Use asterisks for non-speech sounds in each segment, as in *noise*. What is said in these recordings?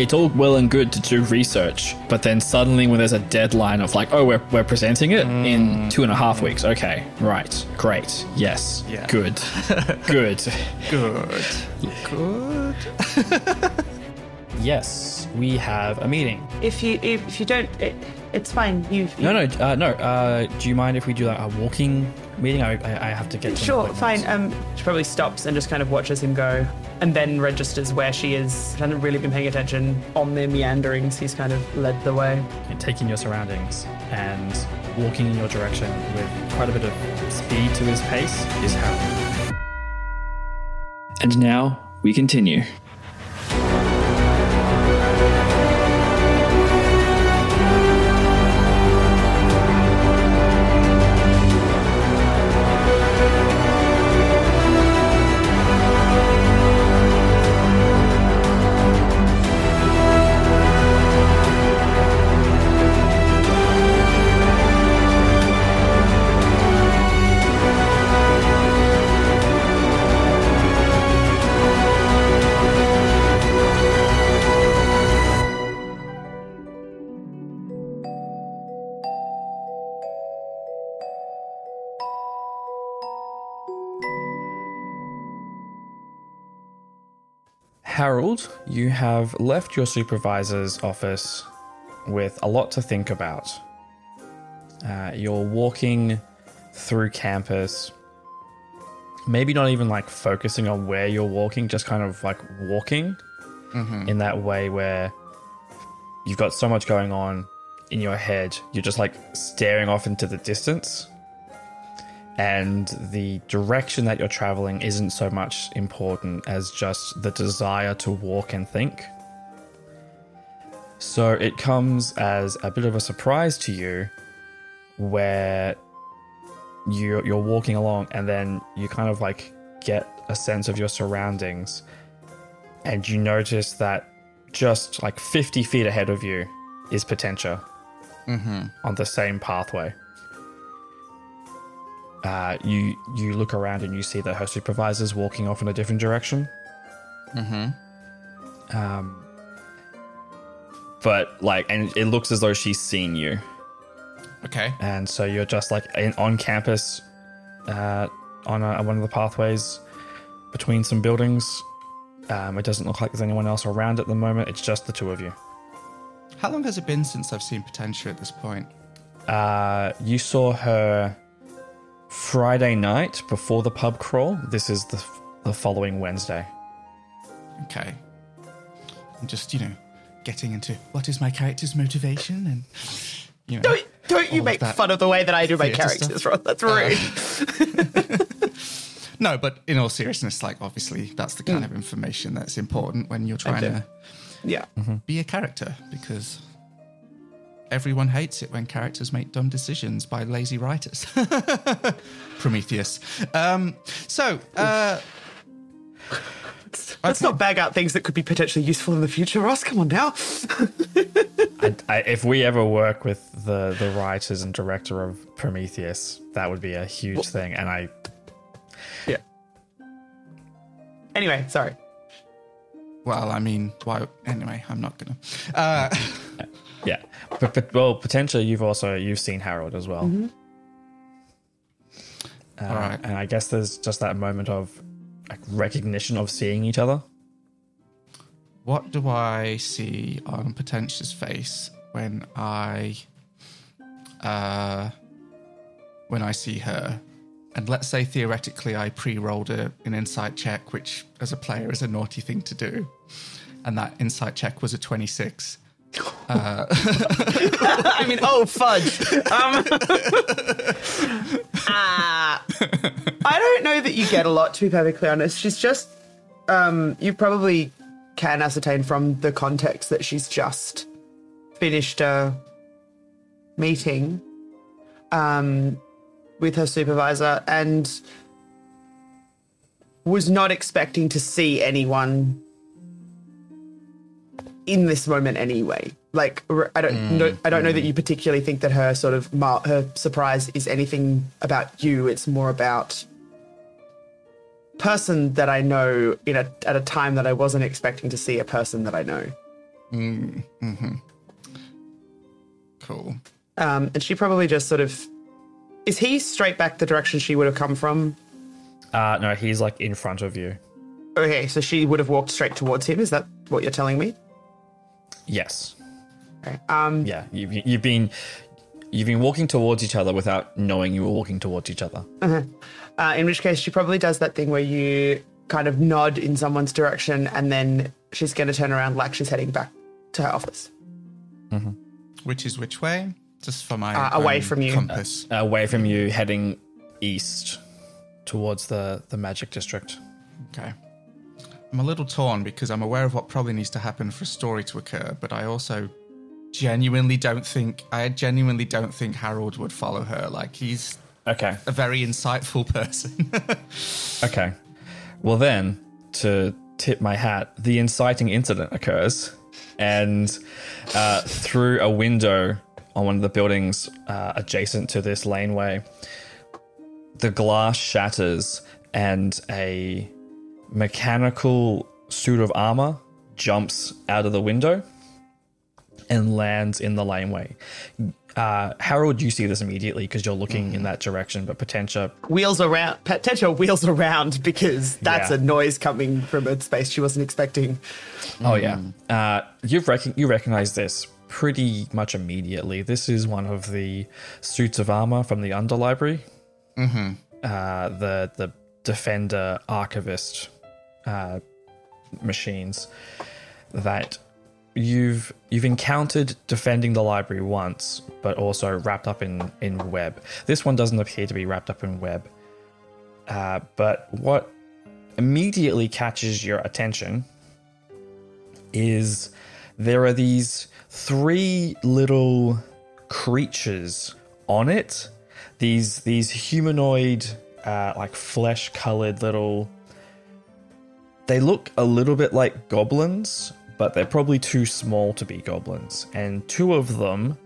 it's all well and good to do research, but then suddenly when there's a deadline of like, oh, we're, we're presenting it in two and a half weeks. Okay, right, great, yes, Yeah. good, *laughs* good. Good. Good. *laughs* Yes, we have a meeting. If you if, if you don't, it, it's fine. You No, no, uh, no. Uh, do you mind if we do like a walking meeting? I, I, I have to get. to an Sure, fine. Um, she probably stops and just kind of watches him go, and then registers where she is. She hasn't really been paying attention on their meanderings. He's kind of led the way. And taking your surroundings and walking in your direction with quite a bit of speed to his pace is how. And now we continue. Harold, you have left your supervisor's office with a lot to think about. Uh, you're walking through campus, maybe not even like focusing on where you're walking, just kind of like walking in that way where you've got so much going on in your head, you're just like staring off into the distance. And the direction that you're traveling isn't so much important as just the desire to walk and think. So it comes as a bit of a surprise to you where you you're walking along and then you kind of like get a sense of your surroundings and you notice that just like 50 feet ahead of you is Potentia mm-hmm. on the same pathway. Uh, you you look around and you see that her supervisor's walking off in a different direction. Mm-hmm. Um, but like, and it looks as though she's seen you, Okay. and so you're just like in, on campus, uh, on a, one of the pathways between some buildings. Um, it doesn't look like there's anyone else around at the moment. It's just the two of you. How long has it been since I've seen Potentia at this point? Uh, you saw her Friday night before the pub crawl. This is the the following Wednesday. Okay. I'm just, you know, getting into what is my character's motivation and, you know. Don't, don't you all of make fun of the way that I do my characters, stuff. Ross. That's rude. Uh, *laughs* no, but in all seriousness, like, obviously, that's the kind mm. of information that's important when you're trying do. to yeah. Mm-hmm. be a character because everyone hates it when characters make dumb decisions by lazy writers. *laughs* Prometheus. Um, so, uh, Let's not bag out things that could be potentially useful in the future, Ross. Come on now. *laughs* I, I, if we ever work with the the writers and director of Prometheus, that would be a huge thing. And I yeah. Anyway, sorry. well, I mean, why? Anyway, I'm not gonna. Uh, *laughs* yeah, but, but well, potentially you've also you've seen Harold as well. Uh, All right. and I guess there's just that moment of like recognition of seeing each other. what do I see on Potentia's face when I, uh, when I see her? And let's say theoretically I pre-rolled a, an insight check, which as a player is a naughty thing to do, and that insight check was a twenty-six. *laughs* I mean, oh fudge. Um, ah, *laughs* I don't know that you get a lot. To be perfectly honest, she's just. Um, you probably can ascertain from the context that she's just finished a meeting um, with her supervisor and was not expecting to see anyone in this moment anyway. Like r- I don't know, I don't know that you particularly think that her sort of mar- her surprise is anything about you. It's more about person that I know in a at a time that I wasn't expecting to see a person that I know. Cool. Um, and she probably just sort of. Is he straight back the direction she would have come from? Uh, no, he's like in front of you. Okay, so she would have walked straight towards him. Is that what you're telling me? Yes. Okay. Um, Yeah. You've, you've been you've been walking towards each other without knowing you were walking towards each other. Uh, in which case, she probably does that thing where you kind of nod in someone's direction and then she's going to turn around like she's heading back to her office. Which is which way? Just for my Uh, away own from you. compass. Away from you, heading east towards the the magic district. Okay. I'm a little torn because I'm aware of what probably needs to happen for a story to occur, but I also genuinely don't think I genuinely don't think Harold would follow her. Like he's Okay. a very insightful *laughs* person. Okay. Well, then, to tip my hat, the inciting incident occurs, and uh, through a window on one of the buildings uh, adjacent to this laneway, the glass shatters and a mechanical suit of armor jumps out of the window and lands in the laneway. Uh, Harold, you see this immediately because you're looking in that direction, but Potentia Wheels around, Potentia wheels around because that's Yeah. a noise coming from a space she wasn't expecting. Oh yeah, uh, you've rec- you recognize this pretty much immediately. This is one of the suits of armor from the Underlibrary. Mm-hmm. Uh, the the Defender Archivist uh, machines that you've you've encountered defending the library once, but also wrapped up in in web. This one doesn't appear to be wrapped up in web. Uh, but what immediately catches your attention is there are these three little creatures on it. These these humanoid, uh, like flesh colored little. They look a little bit like goblins, but they're probably too small to be goblins. And two of them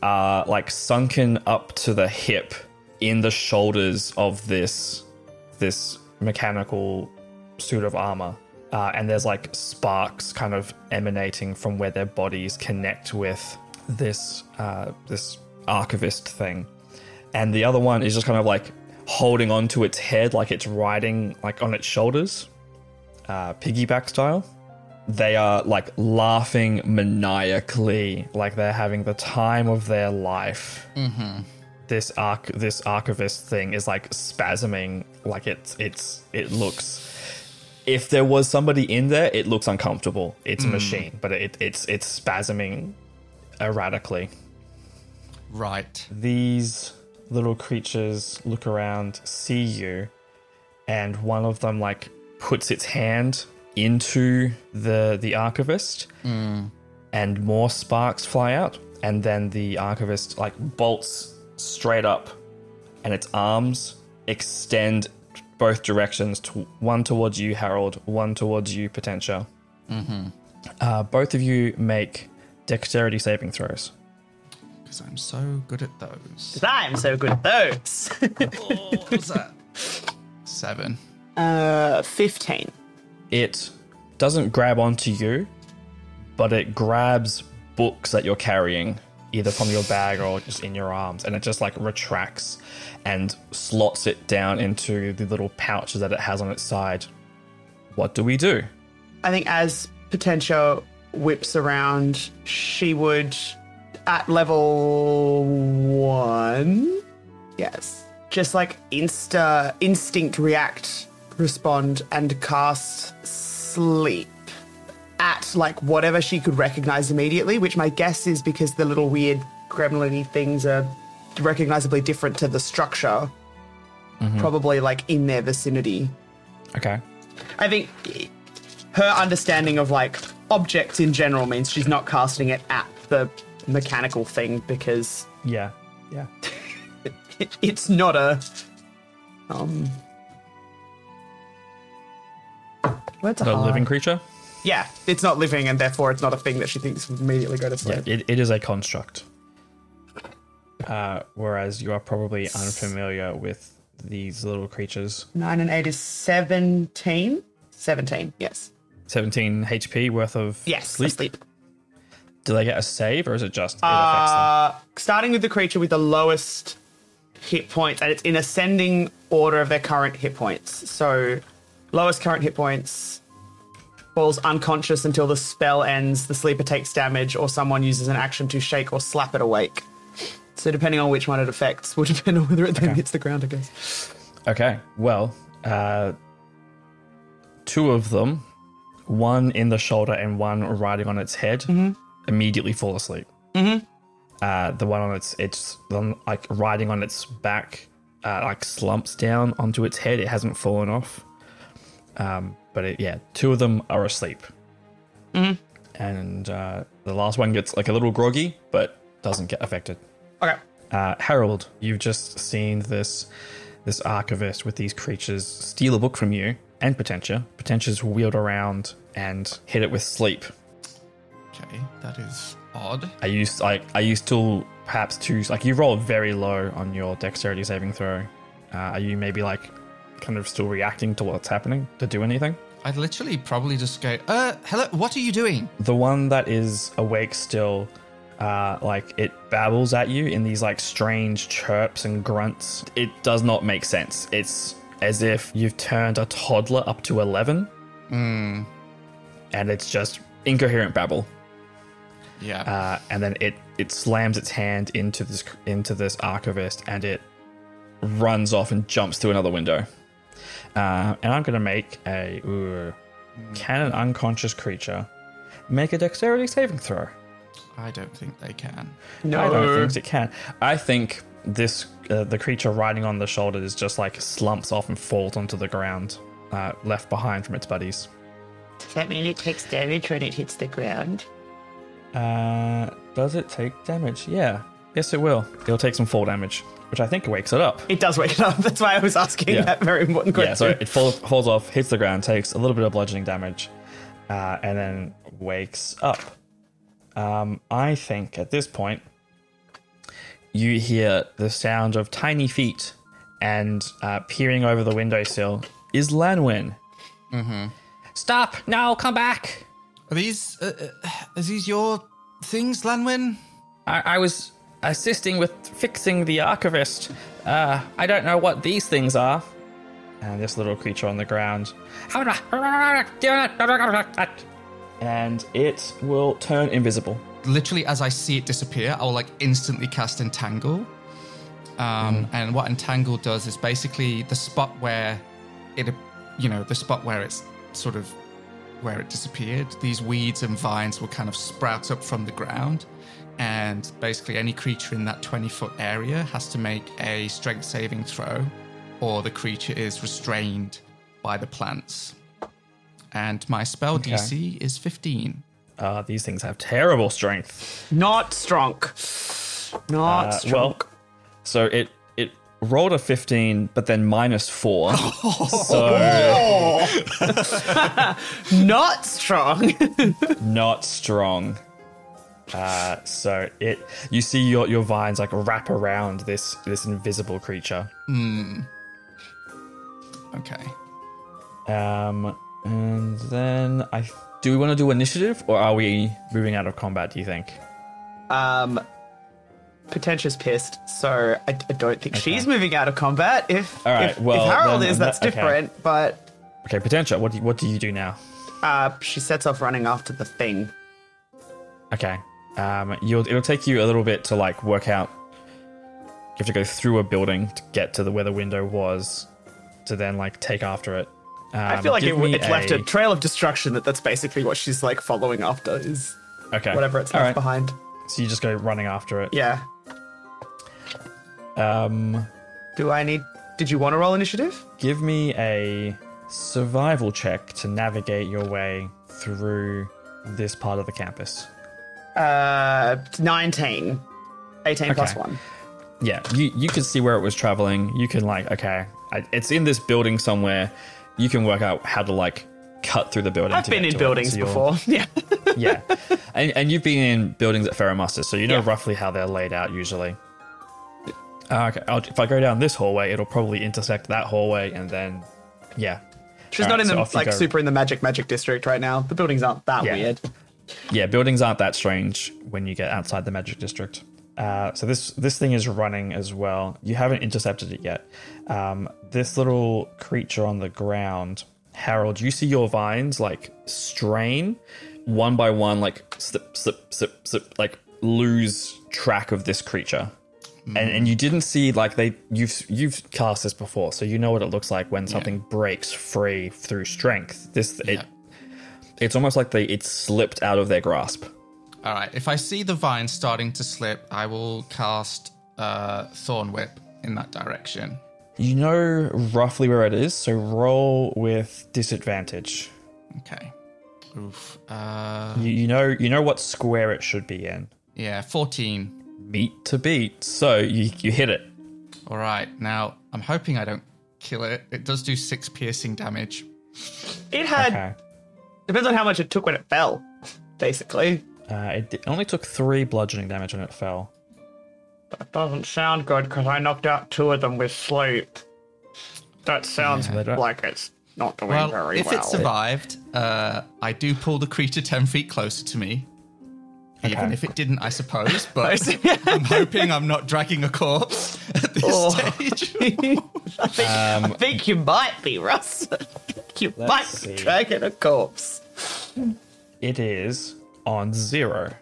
are like sunken up to the hip in the shoulders of this this mechanical suit of armor. Uh, and there's like sparks kind of emanating from where their bodies connect with this uh, this archivist thing. And the other one is just kind of like holding onto its head like it's riding like on its shoulders, uh, piggyback style. They are like laughing maniacally, like they're having the time of their life. This arch this archivist thing is like spasming like it's it's it looks if there was somebody in there it looks uncomfortable. It's a machine but it, it's it's spasming erratically. Right. these little creatures look around see you and one of them like puts its hand into the the archivist and more sparks fly out and then the archivist like bolts straight up and its arms extend both directions to one towards you harold one towards you potentia uh, both of you make dexterity saving throws Because I'm so good at those. I'm so good at those. *laughs* what was that? Seven. Uh, 15. it doesn't grab onto you, but it grabs books that you're carrying, either from your bag or just in your arms, and it just like retracts and slots it down into the little pouches that it has on its side. What do we do? I think as Potentia whips around, she would, at level one, yes, just like insta instinct react, respond, and cast sleep at like whatever she could recognize immediately. Which my guess is because the little weird gremlin things are recognizably different to the structure, probably like in their vicinity. Okay. I think her understanding of like objects in general means she's not casting it at the mechanical thing because Yeah. Yeah. it, *laughs* it's not a um what's a The hard- living creature? yeah it's not living and therefore it's not a thing that she thinks would immediately go to Yeah, sleep it, it is a construct. Uh, whereas you are probably unfamiliar with these little creatures. 9 and 8 is 17 17 yes 17 HP worth of yes sleep. sleep Do they get a save or is it just it affects them? Uh, starting with the creature with the lowest hit points, and it's in ascending order of their current hit points. So, lowest current hit points falls unconscious until the spell ends, the sleeper takes damage, or someone uses an action to shake or slap it awake. So, depending on which one it affects, will *laughs* depend on whether it then hits the ground, I guess. Okay, well, uh, two of them, one in the shoulder and one riding on its head, immediately fall asleep. Mm-hmm. Uh, the one on its it's like riding on its back, uh, like slumps down onto its head. It hasn't fallen off, um, but it, yeah, two of them are asleep, and uh, the last one gets like a little groggy, but doesn't get affected. Okay. Uh, Harold, you've just seen this this archivist with these creatures steal a book from you and Potentia. Potentia's wheeled around and hit it with sleep. Okay, that is odd. Are you like are you still perhaps too like you rolled very low on your dexterity saving throw? Uh, are you maybe like kind of still reacting to what's happening to do anything? I'd literally probably just go, uh, hello, what are you doing? The one that is awake still, uh, like it babbles at you in these like strange chirps and grunts. It does not make sense. It's as if you've turned a toddler up to 11 and it's just incoherent babble. Yeah. Uh, and then it it slams its hand into this into this archivist and it runs off and jumps through another window. Uh, and I'm gonna make a ooh, can an unconscious creature make a dexterity saving throw? I don't think they can. No. I don't think it can. I think this uh, the creature riding on the shoulders just like slumps off and falls onto the ground, uh, left behind from its buddies. Does that mean it takes damage when it hits the ground? Uh, does it take damage? Yeah. Yes, it will. It'll take some fall damage, which I think wakes it up. It does wake it up. *laughs* That's why I was asking Yeah. that very important question. Yeah, so it falls, falls off, hits the ground, takes a little bit of bludgeoning damage, uh, and then wakes up. Um, I think at this point, you hear the sound of tiny feet, and uh, peering over the windowsill is Lanwin. Mm-hmm. Stop! No, come back! Are these, uh, uh, are these your things, Lanwin? I, I was assisting with fixing the archivist. Uh, I don't know what these things are. And this little creature on the ground. And it will turn invisible. Literally, as I see it disappear, I'll like instantly cast Entangle. Um, And what Entangle does is basically the spot where it, you know, the spot where it's sort of where it disappeared. These weeds and vines will kind of sprout up from the ground, and basically any creature in that twenty foot area has to make a Strength saving throw, or the creature is restrained by the plants. And my spell DC is fifteen. Uh, these things have terrible strength. Not strong. Not Uh, strong. well, so it it rolled a 15, but then minus 4. *laughs* so *laughs* *laughs* Not strong. not strong. Uh, so it you see your, your vines like wrap around this this invisible creature. Okay. Um, and then I do we want to do initiative or are we moving out of combat? Do you think? um, Potentia's pissed, so I, I don't think she's moving out of combat. If, All right, if, well, if Harold then- is, that's okay. different. But Okay, Potentia. What do you, what do you do now? uh, she sets off running after the thing. Okay. Um, you'll it'll take you a little bit to like work out. You have to go through a building to get to the where the window was, to then like take after it. Um, I feel like it, it's left a trail of destruction. That that's basically what she's like following after is okay. whatever it's left right. behind. So you just go running after it. Yeah. Um, Do I need? Did you want to roll initiative? give me a survival check to navigate your way through this part of the campus. Uh, 19. 18 Okay. one. yeah, you you can see where it was traveling. You can like, okay, I, it's in this building somewhere. You can work out how to like cut through the building. I've been in buildings So you're- before. *laughs* Yeah. yeah, and and you've been in buildings at Ferromaster, so you know Yeah. roughly how they're laid out usually. Uh, okay, I'll, if I go down this hallway, it'll probably intersect that hallway, and then yeah, She's All not right, in the you like super in the magic magic district right now. The buildings aren't that Yeah. weird. Yeah, buildings aren't that strange when you get outside the magic district. Uh, so this this thing is running as well. You haven't intercepted it yet. Um, this little creature on the ground, Harold. You see your vines like strain one by one, like slip, slip, slip, slip, like lose track of this creature. And, and you didn't see like they you've you've cast this before, so you know what it looks like when something breaks free through strength. This Yeah. it it's almost like they it slipped out of their grasp. All right. If I see the vine starting to slip, I will cast uh, Thorn Whip in that direction. You know roughly where it is, so roll with disadvantage. Okay. Oof. Uh, You, you know you know what square it should be in. yeah, 14. Meet to beat. So you you hit it. All right. Now, I'm hoping I don't kill it. It does do six piercing damage. It had Okay. Depends on how much it took when it fell, basically. Uh, it di- only took three bludgeoning damage when it fell. That doesn't sound good because I knocked out two of them with sleep. That sounds they don't- like it's not doing very Well, very if well. it survived, uh, I do pull the creature 10 feet closer to me. Even if it didn't, I suppose. *laughs* But *laughs* I'm hoping I'm not dragging a corpse at this Oh. stage. *laughs* I think, I think you might be, Russ. you might see. be dragging a corpse. It is on zero,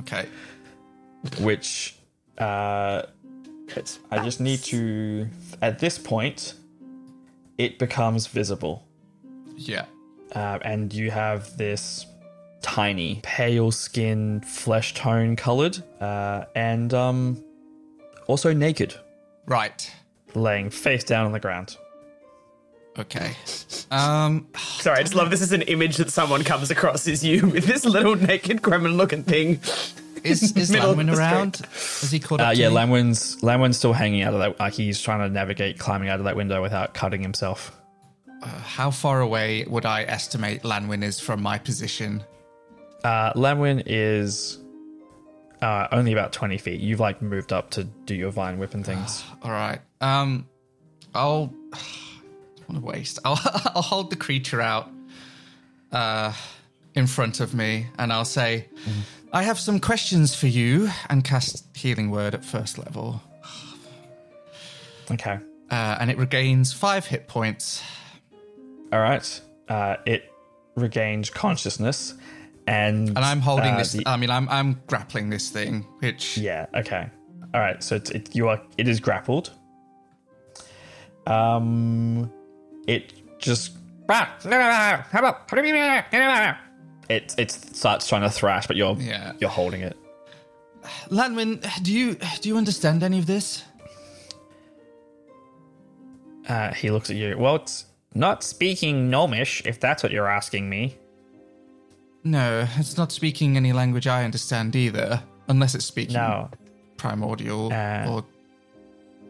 okay. which uh, It's I just need to. At this point, it becomes visible, Yeah. uh, and you have this tiny, pale skin, flesh tone colored, uh, and um, also naked, Right. laying face down on the ground. Okay. Um. Sorry, I just love this is an image that someone comes across is you with this little naked gremlin looking thing. Is is *laughs* Middle of Lanwin street. around? Is he caught up? Uh, yeah, me? Lanwin's Lanwin's still hanging out of that. Like he's trying to navigate climbing out of that window without cutting himself. How far away would I estimate Lanwin is from my position? Uh, Lanwin is uh, only about twenty feet. You've like moved up to do your vine whip and things. *sighs* All right. Um, I'll. *sighs* I want to waste. *laughs* I'll I'll hold the creature out, uh, in front of me, and I'll say, "I have some questions for you," and cast Healing Word at first level, *sighs* Okay. uh, and it regains five hit points. All right. Uh, it regains consciousness, and And I'm holding uh, this. the- I mean, I'm I'm grappling this thing, which yeah. Okay. All right. So it's, it you are it is grappled. Um, it just it it starts trying to thrash, but you're Yeah. you're holding it. Lanwin, do you do you understand any of this? Uh, he looks at you. Well, it's not speaking Gnomish, if that's what you're asking me. No, it's not speaking any language I understand either, unless it's speaking No. primordial Uh, or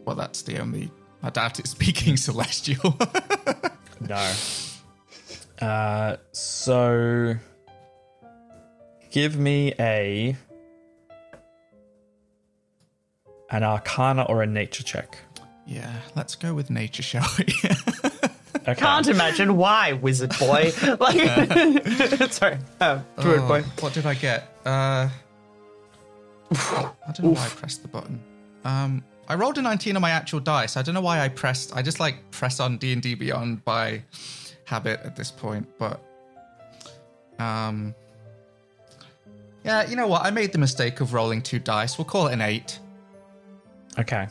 well that's the only i doubt it's speaking *laughs* celestial No. Uh, so give me a an Arcana or a Nature check. yeah let's go with nature shall we *laughs* Okay. Can't imagine why, wizard boy. *laughs* Like, *laughs* sorry, uh, druid boy. Oh, what did i get? Uh i don't know why i pressed the button. Um i rolled a 19 on my actual dice. I don't know why i pressed i just like press on d&d beyond by habit at this point but um yeah you know what? I made the mistake of rolling two dice. We'll call it an eight. Okay.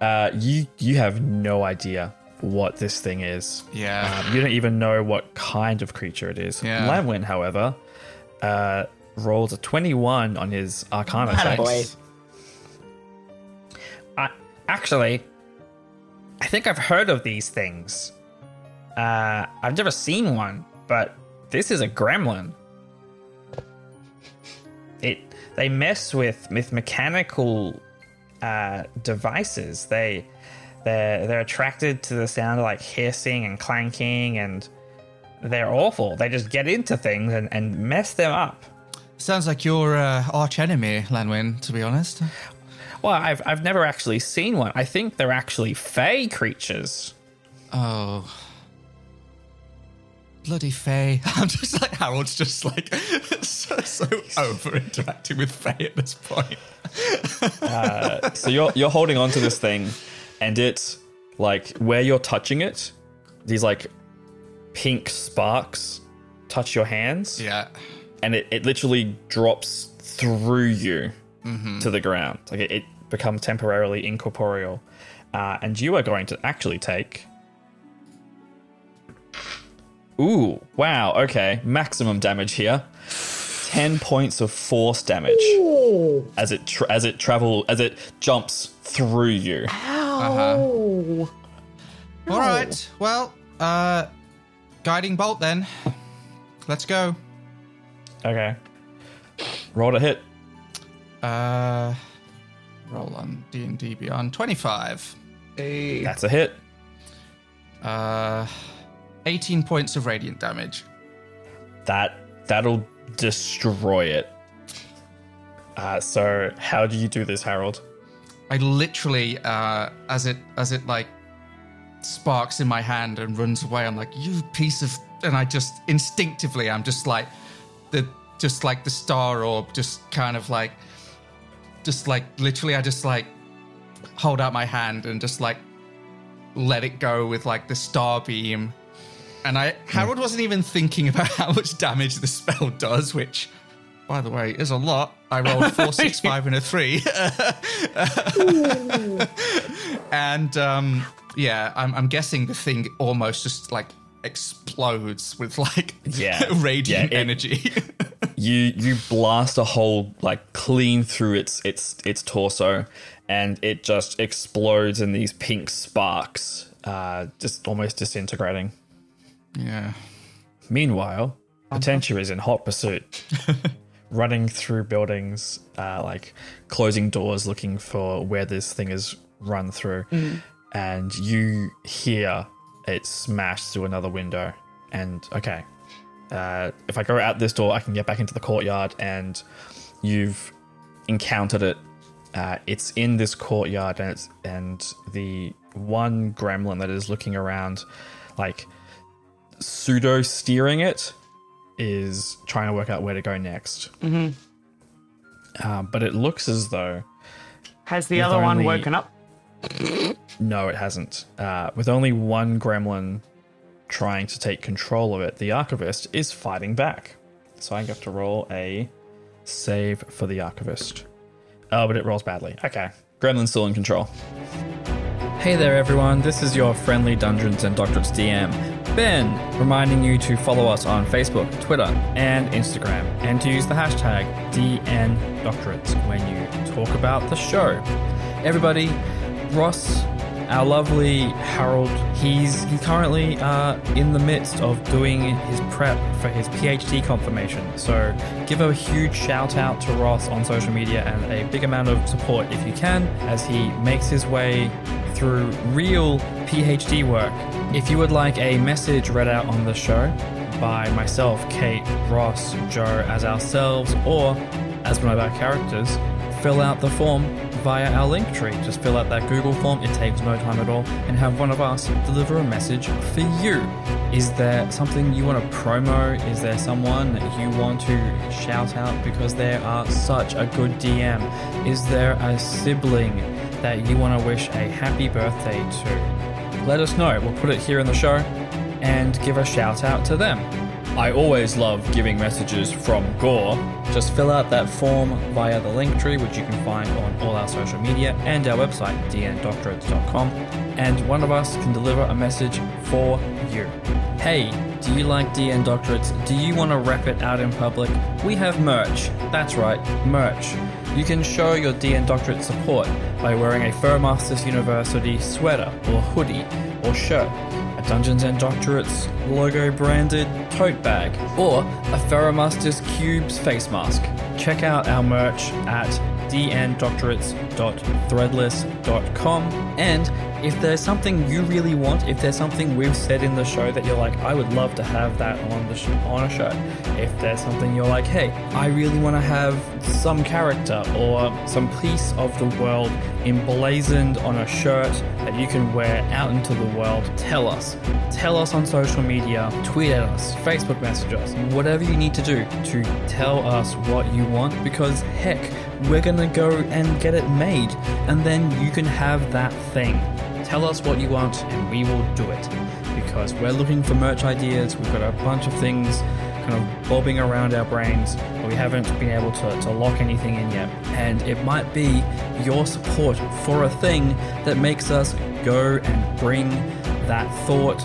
Uh, you you have no idea what this thing is. Yeah. Um, you don't even know what kind of creature it is. Yeah. Lanwin, however, uh, rolls a 21 on his Arcana check. Attaboy. I, actually, I think I've heard of these things. Uh, I've never seen one, but this is a gremlin. It they mess with with mechanical uh, devices. They they're they're attracted to the sound of like hissing and clanking, and they're awful. They just get into things and, and mess them up. Sounds like your uh, arch enemy, Lanwin, to be honest. Well, I've I've never actually seen one. I think they're actually fey creatures. Oh. bloody fey. *laughs* I'm just like Harold's just like *laughs* so, so over interacting with fey at this point. *laughs* So you're you're holding on to this thing, and it's like where you're touching it, these like pink sparks touch your hands, Yeah. and it, it literally drops through you to the ground. Like it, it becomes temporarily incorporeal, uh, and you are going to actually take. Ooh! Wow. Okay. Maximum damage here. Ten points of force damage as it tra- as it travel as it jumps through you. Oh. All right. Well, uh, guiding bolt then. Let's go. Okay. Roll to hit. Uh, roll on D and D Beyond. Twenty-five. That's a hit. Uh, eighteen points of radiant damage. That that'll destroy it. Uh, so how do you do this, Harold? I literally, uh, as it as it like sparks in my hand and runs away, I'm like, you piece of, and I just instinctively, I'm just like the just like the star orb, just kind of like, just like literally, I just like hold out my hand and just like let it go with like the star beam. And I Harold wasn't even thinking about *laughs* how much damage the spell does, which by the way, is a lot. I rolled four, *laughs* six, five, and a three. *laughs* and um, yeah, I'm, I'm guessing the thing almost just like explodes with like Yeah. *laughs* radiant Yeah, it- energy. You you blast a hole like clean through its its its torso, and it just explodes in these pink sparks, uh, just almost disintegrating. yeah. Meanwhile, Potentia is in hot pursuit, running through buildings, uh, like closing doors, looking for where this thing is run through. And you hear it smash through another window. And okay, uh, if I go out this door, I can get back into the courtyard, and you've encountered it. Uh, it's in this courtyard, and it's and the one gremlin that is looking around, like pseudo steering it is trying to work out where to go next. Mm-hmm. Uh, but it looks as though Has the With other one woken up? no, it hasn't. Uh, with only one gremlin trying to take control of it, the archivist is fighting back. So I have to roll a save for the archivist. Oh, but it rolls badly. Okay, gremlin's still in control. Hey there, everyone. This is your friendly Dungeons and Doctorates DM, Ben, reminding you to follow us on Facebook, Twitter, and Instagram, and to use the hashtag DNDoctorates when you talk about the show. Everybody, Ross, our lovely Harold, he's currently uh, in the midst of doing his prep for his PhD confirmation. So give a huge shout out to Ross on social media and a big amount of support if you can as he makes his way through real PhD work. If you would like a message read out on the show by myself, Kate, Ross, Joe as ourselves, or as one of our characters, fill out the form via our link tree. Just fill out that Google form, it takes no time at all, and have one of us deliver a message for you. Is there something you want to promo? Is there someone that you want to shout out because they are such a good DM? Is there a sibling that you want to wish a happy birthday to? Let us know. We'll put it here in the show and give a shout out to them. I always love giving messages from Gore. Just fill out that form via the link tree, which you can find on all our social media and our website, dndoctorates.com, and one of us can deliver a message for you. Hey, do you like DN Doctorates? Do you want to rep it out in public? We have merch. That's right, merch. You can show your DN Doctorate support by wearing a Ferromasters University sweater or hoodie or shirt a Dungeons and Doctorates logo branded tote bag, or a Ferromasters Cubes face mask. Check out our merch at dndoctorates.threadless.com. And if there's something you really want, if there's something we've said in the show that you're like, I would love to have that on the sh- on a shirt. If there's something you're like, hey, I really want to have some character or some piece of the world emblazoned on a shirt that you can wear out into the world, tell us. Tell us on social media, tweet at us, Facebook message us, whatever you need to do to tell us what you want because heck, we're gonna go and get it made and then you can have that thing. Tell us what you want and we will do it because we're looking for merch ideas. We've got a bunch of things kind of bobbing around our brains, but we haven't been able to, to lock anything in yet. And it might be your support for a thing that makes us go and bring that thought,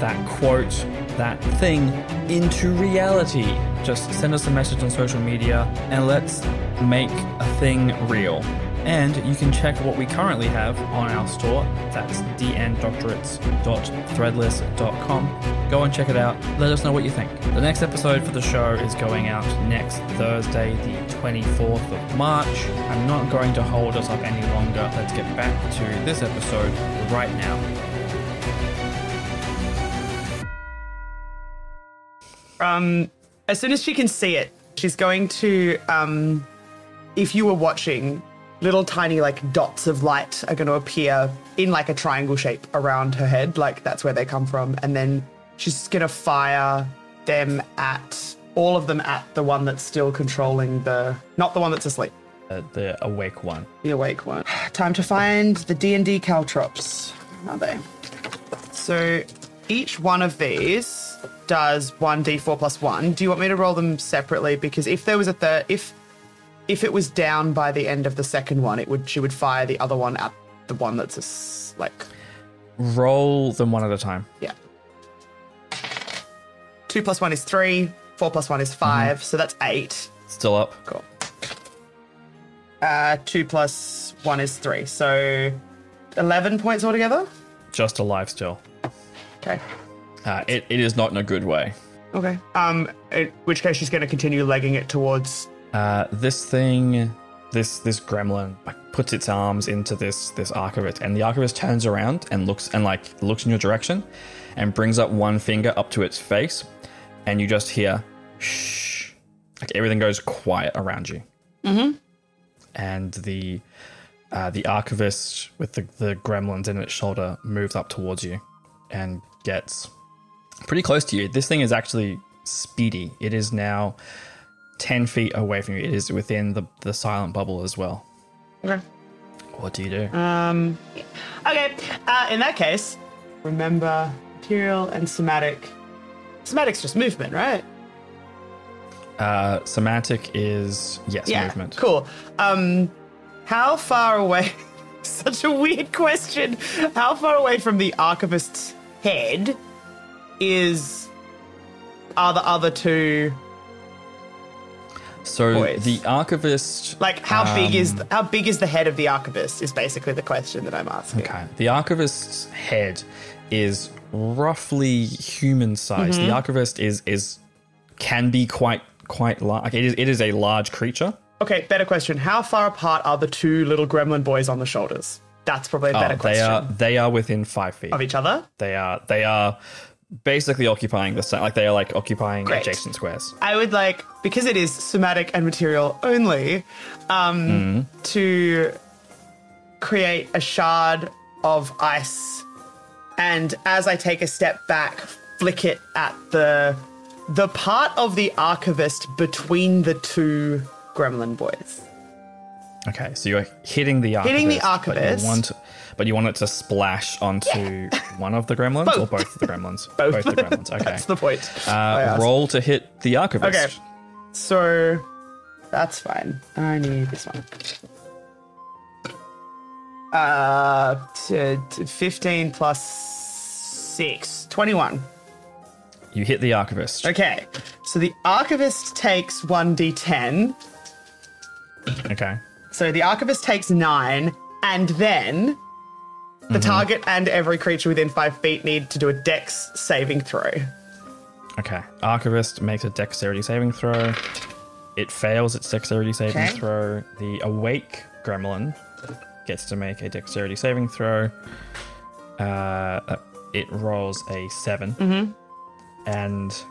that quote, that thing into reality. Just send us a message on social media and let's make a thing real. And you can check what we currently have on our store. That's dndoctorates.threadless.com. Go and check it out. Let us know what you think. The next episode for the show is going out next Thursday, the 24th of March. I'm not going to hold us up any longer. Let's get back to this episode right now. Um, as soon as she can see it, she's going to. Um, if you were watching, little tiny like dots of light are going to appear in like a triangle shape around her head, like that's where they come from, and then she's going to fire them at all of them at the one that's still controlling the, not the one that's asleep, Uh, the awake one. the awake one. *sighs* Time to find the D and D caltrops. Are they? So each one of these does one d4 plus one. Do you want me to roll them separately? Because if there was a third, if if it was down by the end of the second one, it would she would fire the other one at the one that's a s like Roll them one at a time. yeah. Two plus one is three. Four plus one is 5 So that's eight. Still up. Cool. Uh, two plus one is three. So eleven points altogether. Just alive still. Okay. Uh, it, it is not in a good way. Okay. Um, in which case she's going to continue legging it towards. Uh, this thing, this this gremlin, like puts its arms into this this archivist, and the archivist turns around and looks and like looks in your direction, and brings up one finger up to its face, and you just hear shh, like everything goes quiet around you. Mm-hmm. And the uh, the archivist with the the gremlins in its shoulder moves up towards you, and gets pretty close to you. This thing is actually speedy. It is now 10 feet away from you. It is within the, the silent bubble as well. Okay. What do you do? Um. Okay. Uh, in that case, remember material and somatic. Somatic's just movement, right? Uh, somatic is, yes, Yeah. movement. Cool. Um, how far away? *laughs* Such a weird question. How far away from the archivist's head is are the other two? So Boys. the archivist. Like, how big is Um, the, how big is the head of the archivist? Is basically the question that I'm asking. Okay. The archivist's head is roughly human size. Mm-hmm. The archivist is is can be quite quite large. It is it is a large creature. Okay, better question. How far apart are the two little gremlin boys on the shoulders? That's probably a better Oh, they question. are they are within five feet. Of each other? They are they are basically occupying the same. Like they are like occupying Great. adjacent squares. I would like, because it is somatic and material only, um, to create a shard of ice. And as I take a step back, flick it at the the part of the archivist between the two gremlin boys. Okay, so you're hitting the archivist. Hitting the archivist, But you want, but you want it to splash onto one of the gremlins or Both. both of the gremlins? *laughs* Both. the gremlins. *laughs* Okay. That's the point. Uh, roll to hit the archivist. Okay. So that's fine. I need this one. Uh, t- t- 15 plus 6, 21. You hit the archivist. Okay, so the archivist takes 1d10. Okay. So the archivist takes 9, and then the target and every creature within 5 feet need to do a dex saving throw. Okay. Archivist makes a dexterity saving throw. it fails its dexterity saving Okay. throw. The awake gremlin gets to make a dexterity saving throw. Uh, it rolls a 7 Mm-hmm. and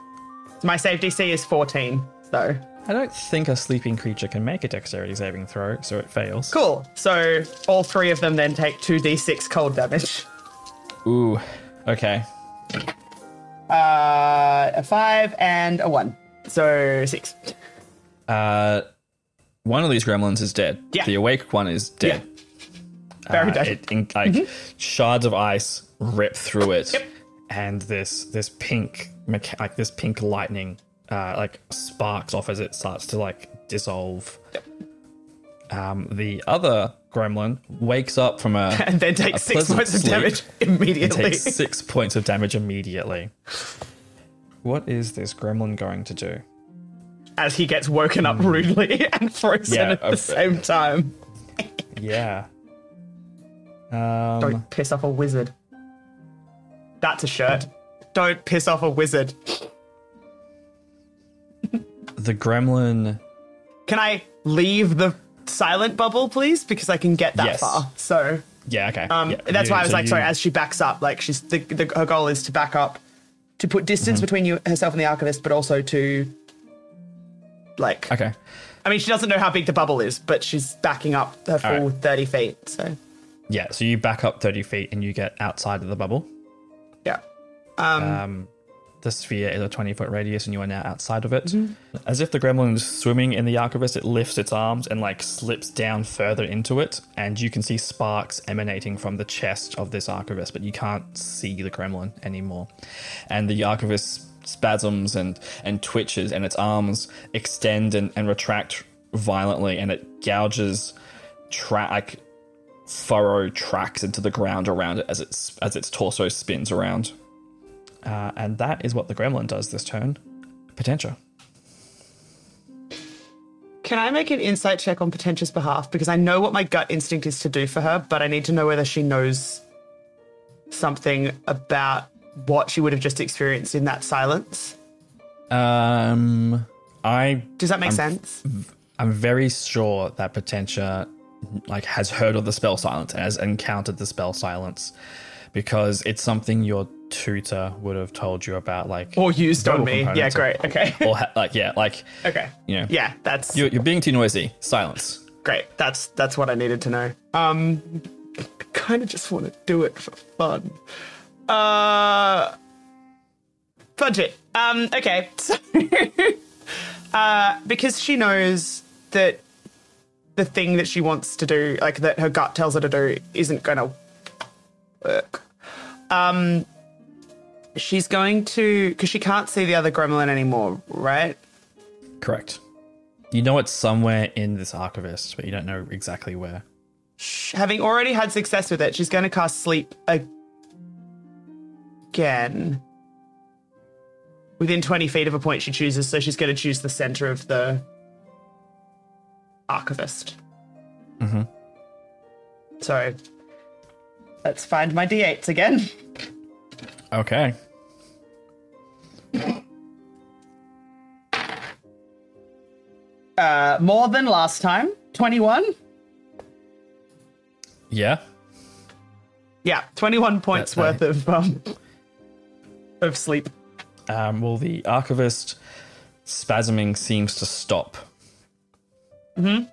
My save DC is 14, so I don't think a sleeping creature can make a dexterity saving throw, so it fails. cool. So all three of them then take 2d6 cold damage. Ooh, okay. Uh, a 5 and a 1. So 6. Uh, one of these gremlins is dead. Yeah. The awake one is dead. Yeah. Very Uh, dead. It, in, like shards of ice rip through it, and this this pink mecha- like this pink lightning uh, like sparks off as it starts to like dissolve. Um, the other gremlin wakes up from a *laughs* and then takes 6 points of damage immediately. takes six points of damage immediately. What is this gremlin going to do? as he gets woken up rudely *laughs* and frozen Yeah, at the uh, same time. Yeah. Um, Don't piss off a wizard. That's a shirt. Don't piss off a wizard. The gremlin Can I leave the silent bubble, please? Because I can get that Yes. far. So Yeah, okay. um, Yeah, that's you- why I was so like, sorry. As she backs up, like she's the, the her goal is to back up, to put distance Mm-hmm. between you herself and the archivist, but also to like. Okay. I mean, she doesn't know how big the bubble is, but she's backing up her full Alright. thirty feet. So Yeah, so you back up 30 feet and you get outside of the bubble. yeah. Um, Um, the sphere is a 20 foot radius and you are now outside of it. Mm-hmm. As if the gremlin is swimming in the archivist, it lifts its arms and like slips down further into it. And you can see sparks emanating from the chest of this archivist, but you can't see the gremlin anymore. And the archivist spasms and, and twitches, and its arms extend and, and retract violently, and it gouges track furrow tracks into the ground around it as its as its torso spins around. Uh, and that is what the gremlin does this turn. Potentia. Can I make an insight check on Potentia's behalf? Because I know what my gut instinct is to do for her, but I need to know whether she knows something about what she would have just experienced in that silence. Um, I Does that make sense? I'm very sure that Potentia like has heard of the spell silence and has encountered the spell silence because it's something your tutor would have told you about, like Or used on me? Yeah, great. Okay. or ha- like yeah, like okay. you know, Yeah, that's you're, you're being too noisy. Silence. great. That's that's what I needed to know. Um, kind of just want to do it for fun. Uh, budget. Um, okay. *laughs* So, uh, because she knows that the thing that she wants to do, like that her gut tells her to do, isn't going to work. Um, she's going to because she can't see the other gremlin anymore, right? Correct. You know it's somewhere in this archivist, but you don't know exactly where. having already had success with it, she's going to cast sleep again within 20 feet of a point she chooses. So she's going to choose the center of the archivist. Mm-hmm. So let's find my d8s again. *laughs* Okay. Uh, more than last time. 21. Yeah. Yeah, 21 points That's worth of um, of sleep. Um, well, the archivist spasming seems to stop. Mm-hmm.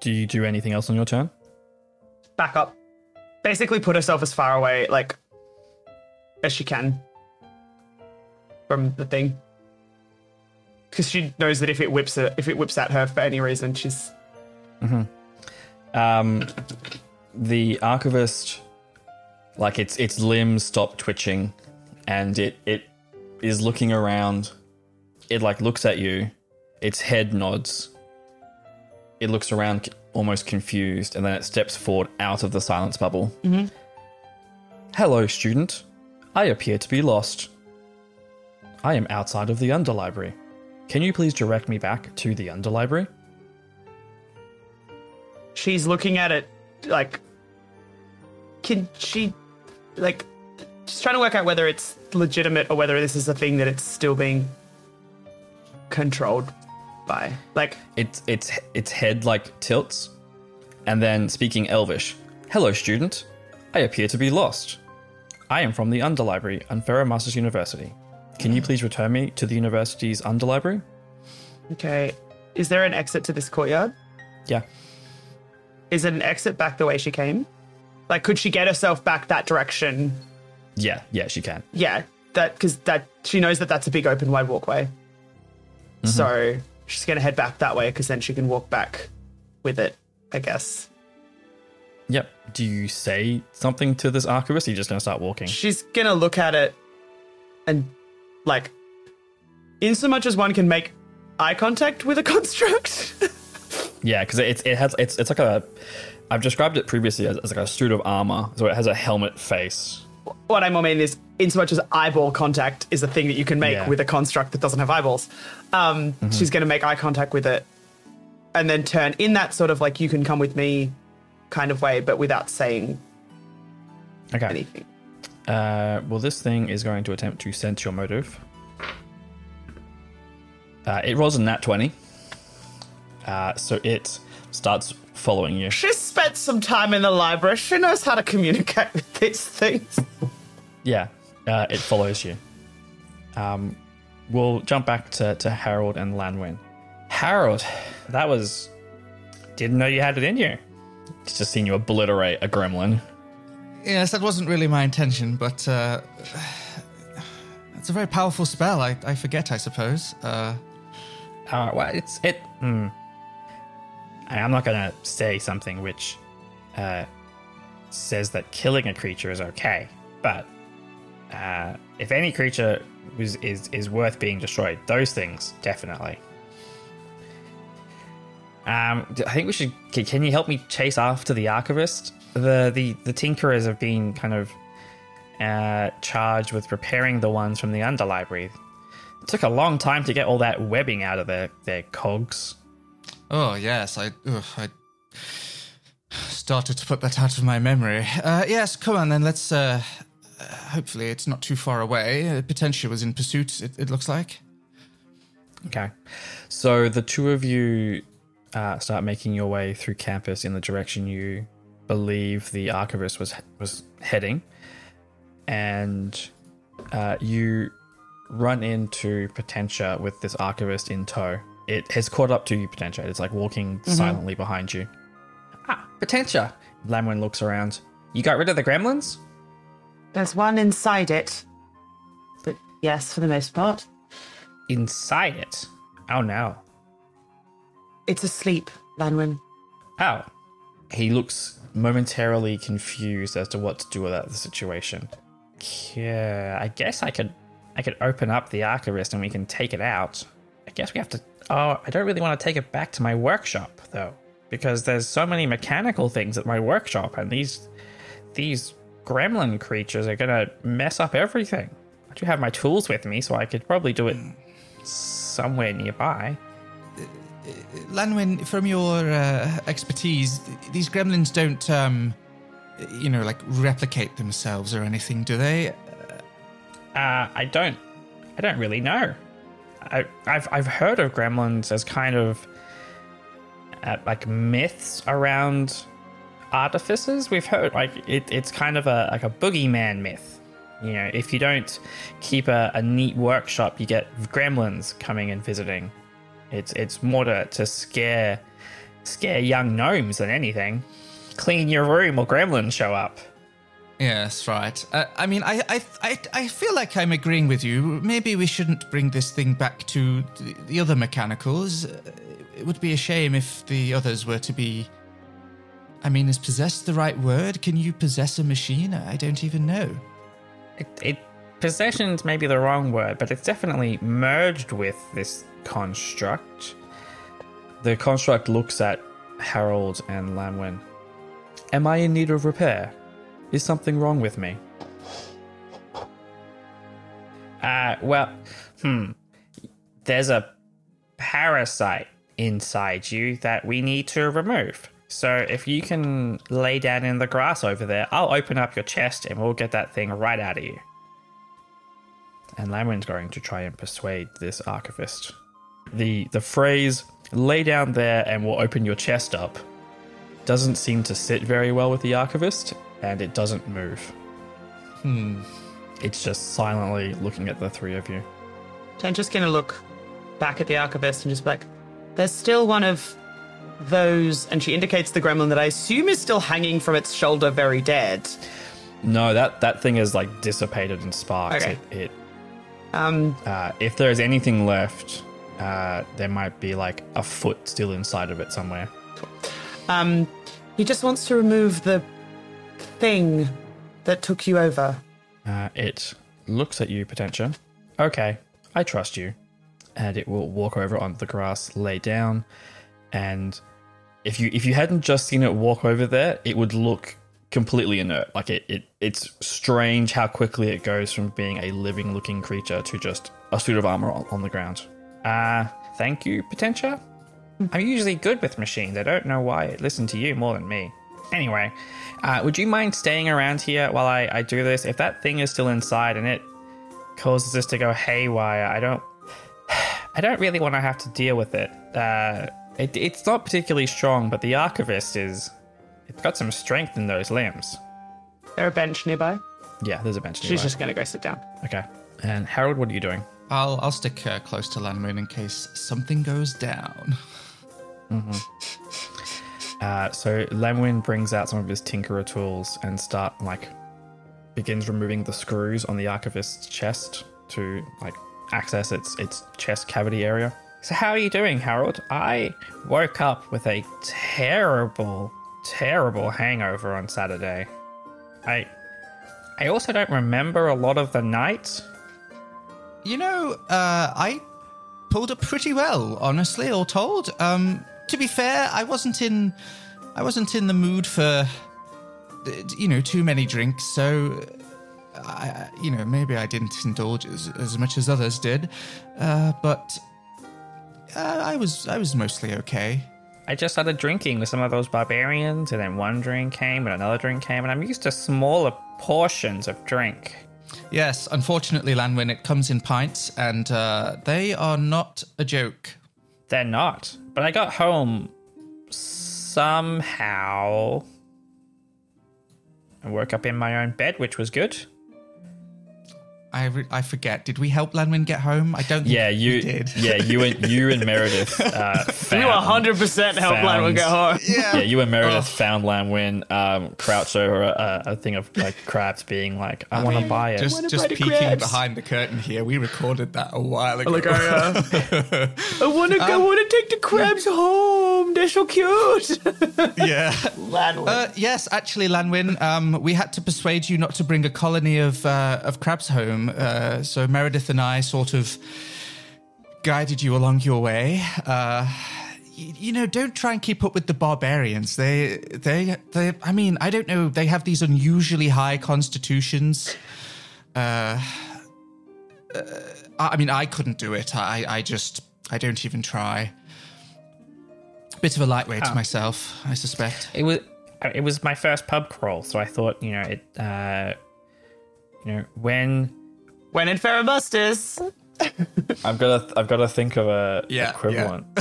Do you do anything else on your turn? back up. Basically, put herself as far away, like, as she can from the thing, because she knows that if it whips her, if it whips at her for any reason, she's Um, the archivist, like its its limbs stop twitching, and it it is looking around. It like looks at you. Its head nods. It looks around, almost confused, and then it steps forward out of the silence bubble. Hello, student. I appear to be lost. I am outside of the underlibrary. Can you please direct me back to the underlibrary? she's looking at it like, can she, like, she's trying to work out whether it's legitimate or whether this is a thing that it's still being controlled by? Like, Its its its head like tilts, and then speaking Elvish. Hello, student. I appear to be lost. I am from the Underlibrary, in Ferromasters University. Can you please return me to the university's Underlibrary? okay, is there an exit to this courtyard? Yeah. Is it an exit back the way she came? Like, could she get herself back that direction? Yeah, yeah, she can. Yeah, that because that she knows that that's a big open wide walkway. Mm-hmm. So she's gonna head back that way because then she can walk back with it. I guess Yep. Do you say something to this archivist? Or are you just gonna start walking? she's gonna look at it and like, in so much as one can make eye contact with a *laughs* construct. Yeah, because it's it has it's it's like a. I've described it previously as, as like a suit of armor, so it has a helmet face. what I mean is, in so much as eyeball contact is a thing that you can make Yeah. with a construct that doesn't have eyeballs, um, she's going to make eye contact with it and then turn in that sort of like, you can come with me kind of way, but without saying Okay. anything. Uh, well, this thing is going to attempt to sense your motive. Uh, it rolls a nat 20. Uh, so it starts following you. She spent some time in the library. She knows how to communicate *laughs* with these things. Yeah, uh, it follows you. Um, we'll jump back to, to Harold and Lanwin. Harold, that was. Didn't know you had it in you. Just seen you obliterate a gremlin. Yes, that wasn't really my intention, but uh, it's a very powerful spell. I, I forget, I suppose. Uh, Uh, well, it's it. Hmm. I- I'm not gonna say something which uh, says that killing a creature is okay, but uh, if any creature was, is is worth being destroyed, those things definitely. Um, I think we should. Can, can you help me chase after the archivist? The the the tinkerers have been kind of uh, charged with repairing the ones from the underlibrary. It took a long time to get all that webbing out of their, their cogs. oh, yes, I, ugh, I started to put that out of my memory. Uh, yes, come on then, let's. Uh, uh, hopefully, it's not too far away. Uh, Potentia was in pursuit, it, it looks like. Okay. So the two of you uh, start making your way through campus in the direction you believe the archivist was was heading, and uh, you run into Potentia with this archivist in tow. It has caught up to you, Potentia. It's like walking silently behind you. Ah, Potentia. Lanwin looks around. You got rid of the gremlins? There's one inside it. But yes, for the most part. Inside it. Oh no. It's asleep, Lanwin. Oh. He looks momentarily confused as to what to do about the situation. Yeah, I guess I could I could open up the archivist and we can take it out. I guess we have to Oh, I don't really want to take it back to my workshop though. Because there's so many mechanical things at my workshop and these these gremlin creatures are gonna mess up everything. I do have my tools with me, so I could probably do it hmm. somewhere nearby. Lanwin, from your uh, expertise, these gremlins don't, um, you know, like replicate themselves or anything, do they? Uh, I don't, I don't really know. I, I've I've heard of gremlins as kind of uh, like myths around artificers. We've heard like it, it's kind of a like a boogeyman myth. You know, if you don't keep a, a neat workshop, you get gremlins coming and visiting. It's it's more to, to scare scare young gnomes than anything. Clean your room or gremlins show up. Yes, right. Uh, I mean, I, I, I, I feel like I'm agreeing with you. Maybe we shouldn't bring this thing back to the, the other mechanicals. Uh, it would be a shame if the others were to be. I mean, is possessed the right word? Can you possess a machine? I don't even know. it, it possessions may be the wrong word, but it's definitely merged with this construct. The construct looks at Harold and Lanwin. Am I in need of repair? Is something wrong with me? Uh, well, hmm. There's a parasite inside you that we need to remove. So if you can lay down in the grass over there, I'll open up your chest and we'll get that thing right out of you. And Lanwin's going to try and persuade this archivist the the phrase "lay down there and we'll open your chest up" doesn't seem to sit very well with the archivist, and it doesn't move. Hmm. It's just silently looking at the three of you. I'm just going to look back at the archivist and just be like, there's still one of those, and she indicates the gremlin that I assume is still hanging from its shoulder, very dead. No, that that thing is like dissipated and sparks. Okay. It, it Um, uh, if there is anything left, uh, there might be like a foot still inside of it somewhere. um, he just wants to remove the thing that took you over. Uh, it looks at you, Potentia. Okay, I trust you. And it will walk over onto the grass, lay down, and if you if you hadn't just seen it walk over there, it would look completely inert. Like it, it it's strange how quickly it goes from being a living looking creature to just a suit of armor on, on the ground. Uh thank you, Potentia. I'm usually good with machines. I don't know why it listened to you more than me. Anyway, uh, would you mind staying around here while I, I do this? If that thing is still inside and it causes this to go haywire, I don't *sighs* I don't really want to have to deal with it. Uh, it it's not particularly strong, but the archivist is it's got some strength in those limbs. There a bench nearby? Yeah, there's a bench She's nearby. just going to go sit down. Okay. And Harold, what are you doing? I'll I'll stick uh, close to Lanwin in case something goes down. *laughs* Uh, so Lanwin brings out some of his tinkerer tools and start like begins removing the screws on the archivist's chest to like access its its chest cavity area. So how are you doing, Harold? I woke up with a terrible, terrible hangover on Saturday. I I also don't remember a lot of the night. You know, uh, I pulled up pretty well, honestly, all told. Um, to be fair, I wasn't in, I wasn't in the mood for, uh, you know, too many drinks. So, I, you know, maybe I didn't indulge as, as much as others did. Uh, but uh, I was, I was mostly okay. I just started drinking with some of those barbarians, and then one drink came, and another drink came, and I'm used to smaller portions of drink. Yes, unfortunately, Lanwin, it comes in pints, and uh, they are not a joke. They're not. But I got home somehow. I woke up in my own bed, which was good. I, re- I forget. Did we help Lanwin get home? I don't. Think Yeah, you we did. Yeah, you and you and Meredith. Uh, *laughs* found, You 100% help found- Lanwin get home. Yeah, yeah, you and Meredith found Lanwin um, crouched over a, a thing of like crabs, being like, "I, want to buy it." Just, just peeking crabs. behind the curtain here, we recorded that a while ago. Like, I, uh, *laughs* I want to go, I want to take the crabs home. They're so cute. *laughs* yeah. Lanwin. Uh, yes, actually, Lanwin, um, we had to persuade you not to bring a colony of uh, of crabs home. Uh, so Meredith and I sort of guided you along your way. Uh, y- you know, don't try and keep up with the barbarians. They, they, they. I mean, I don't know. They have these unusually high constitutions. Uh, uh, I I mean, I couldn't do it. I, I just, I don't even try. Bit of a lightweight myself, I suspect. It was it was my first pub crawl, so I thought, you know, it. Uh, you know, when when in Ferrabustus. *laughs* I've got to, I've got to think of a Yeah, equivalent. *laughs*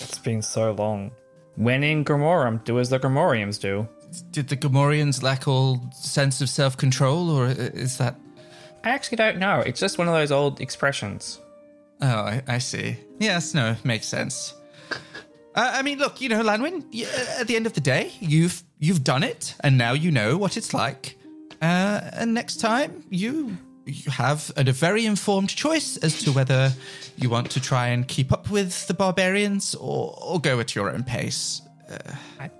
it's been so long. When in Grimorum, do as the Grimoriums do. Did the Gamorreans lack all sense of self control, or is that. I actually don't know. It's just one of those old expressions. Oh, I, I see. Yes, no, makes sense. Uh, I mean, look, you know, Lanwin. At the end of the day, you've you've done it, and now you know what it's like. Uh, and next time, you you have a, very informed choice as to whether you want to try and keep up with the barbarians or, or go at your own pace. I,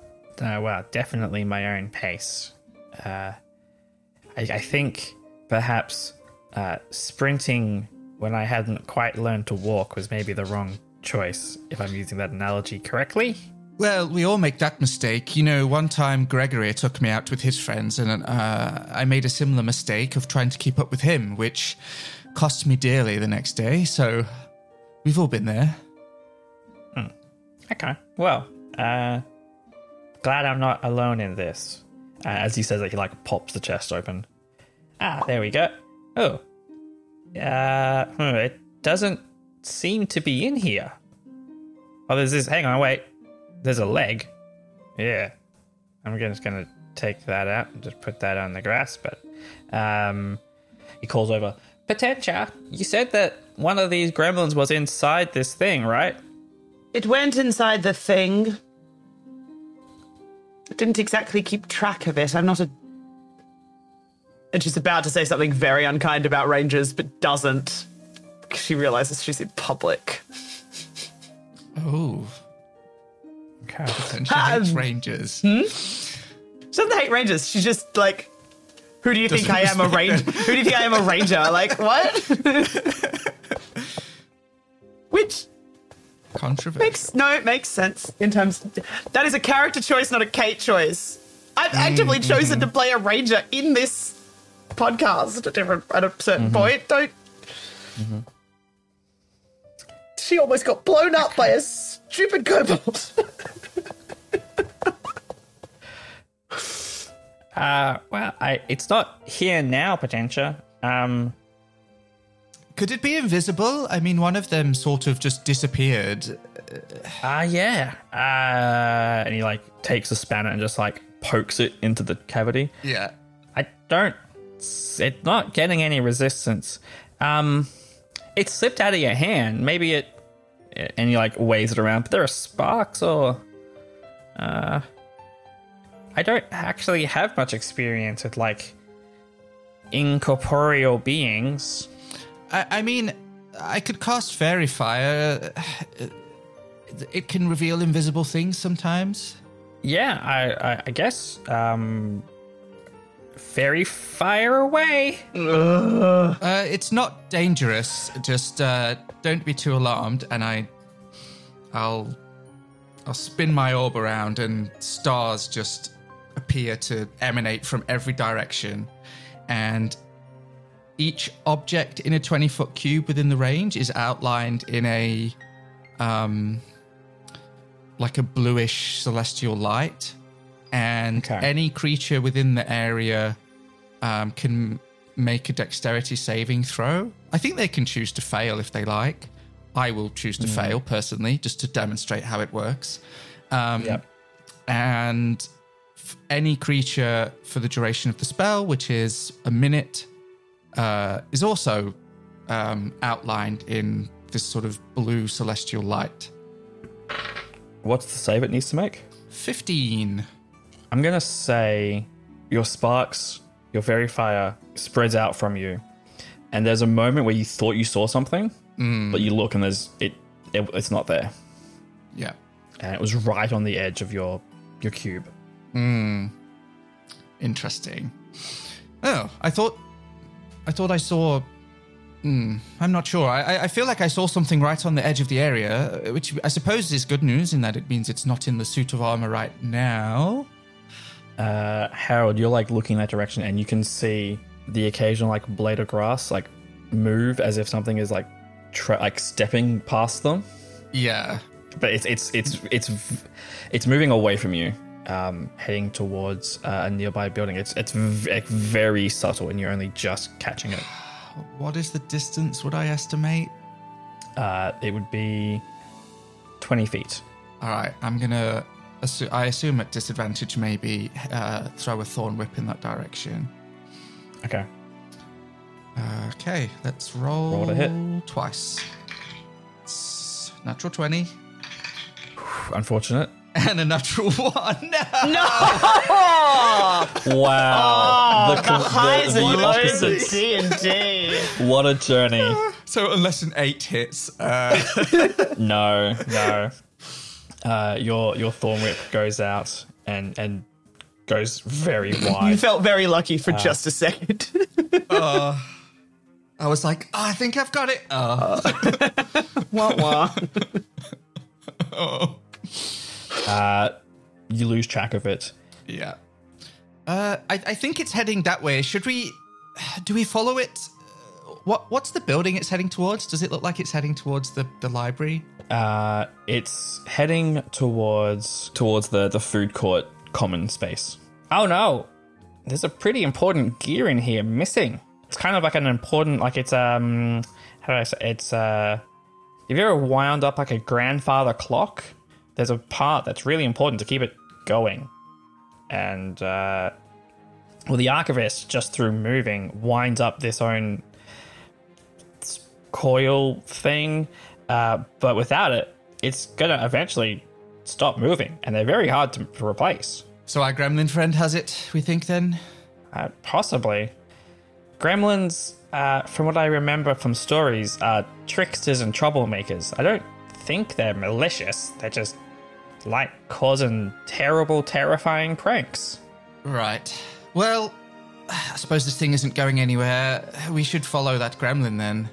uh, well, definitely my own pace. Uh, I, I think perhaps uh, sprinting when I hadn't quite learned to walk was maybe the wrong choice, if I'm using that analogy correctly. Well, we all make that mistake. You know, one time Gregory took me out with his friends, and uh, I made a similar mistake of trying to keep up with him, which cost me dearly the next day. So we've all been there. Okay. Well, uh, glad I'm not alone in this. Uh, as he says that, he like pops the chest open. Ah, there we go. Oh, uh, hmm, it doesn't seem to be in here. Oh, there's this. Hang on, wait. There's a leg. Yeah. I'm just gonna take that out and just put that on the grass. But um, he calls over. Potentia, you said that one of these gremlins was inside this thing, right? It went inside the thing. I didn't exactly keep track of it. I'm not a. And she's about to say something very unkind about Rangers, but doesn't. Because she realizes she's in public. Oh, Okay. and *laughs* she hates rangers. Hmm? She doesn't hate Rangers. She's just like, who do you think I am a ranger? Who do you think I am a ranger? Like what? *laughs* Which controversial makes no, it makes sense in terms. that is a character choice, not a Kate choice. I've mm, actively mm-hmm. chosen to play a ranger in this podcast at different at a certain mm-hmm. point. Don't. Mm-hmm. She almost got blown up by a stupid kobold. Uh, well, I it's not here now, Potentia. Um, Could it be invisible? I mean, one of them sort of just disappeared. ah, yeah. Uh, and he like takes a spanner and just like pokes it into the cavity. Yeah. I don't. It's not getting any resistance. Um, it slipped out of your hand. Maybe it, and he like waves it around. But there are sparks, or, uh, I don't actually have much experience with like incorporeal beings. I, I mean, I could cast fairy fire. It can reveal invisible things sometimes. Yeah, I, I, I guess. Um, fairy fire away. Uh, it's not dangerous. Just uh, don't be too alarmed, and I, I'll, I'll spin my orb around, and stars just appear to emanate from every direction, and each object in a twenty-foot cube within the range is outlined in a, um, like a bluish celestial light, and Okay. any creature within the area um, can make a dexterity saving throw. I think they can choose to fail if they like. I will choose to fail personally, just to demonstrate how it works. Um, Yep. And f- any creature for the duration of the spell, which is a minute, uh, is also um, outlined in this sort of blue celestial light. What's the save it needs to make? 15. I'm gonna say your sparks, your fairy fire spreads out from you, and there's a moment where you thought you saw something, but you look and there's it, it it's not there, Yeah. and it was right on the edge of your your cube. Interesting. Oh, I thought, I thought I saw. Hmm, I'm not sure. I, I- feel like I saw something right on the edge of the area, which I suppose is good news in that it means it's not in the suit of armor right now. Harold, you're like looking in that direction, and you can see the occasional like blade of grass like move as if something is like tra- like stepping past them, Yeah. but it's it's it's it's it's moving away from you. Um, heading towards uh, a nearby building. It's it's v- very subtle, and you're only just catching it. *sighs* What is the distance? Would I estimate? Uh, it would be 20 feet. All right, I'm gonna. Assu- I assume at disadvantage, maybe uh, throw a thorn whip in that direction. Okay. Okay, let's roll. Roll to hit. twice. It's natural twenty Unfortunate. *laughs* and a natural one. *laughs* No! Wow. the, com- Highs the, and the lows of opposites. D and D. What a journey. *laughs* so unless an eight hits, uh, No, no. Uh, your your thorn whip goes out and and goes very *coughs* wide. You felt very lucky for just a second. *laughs* I was like, oh, I think I've got it. Oh, *laughs* wah wah. *laughs* Uh, you lose track of it. yeah. Uh, I, I think it's heading that way. Should we? Do we follow it? What What's the building it's heading towards? Does it look like it's heading towards the, the library? Uh, it's heading towards towards the the food court common space. Oh no, there's a pretty important gear in here missing. It's kind of like an important, like it's um, how do I say? It's uh, if you ever wound up like a grandfather clock, there's a part that's really important to keep it going. And uh, well, the archivist just through moving winds up this own s- coil thing, uh, but without it, it's gonna eventually stop moving, and they're very hard to, to replace. So our gremlin friend has it, we think then? Uh, possibly. Gremlins, uh, from what I remember from stories, are tricksters and troublemakers. I don't think they're malicious. They're just like causing terrible, terrifying pranks. Right. Well, I suppose this thing isn't going anywhere. We should follow that gremlin then.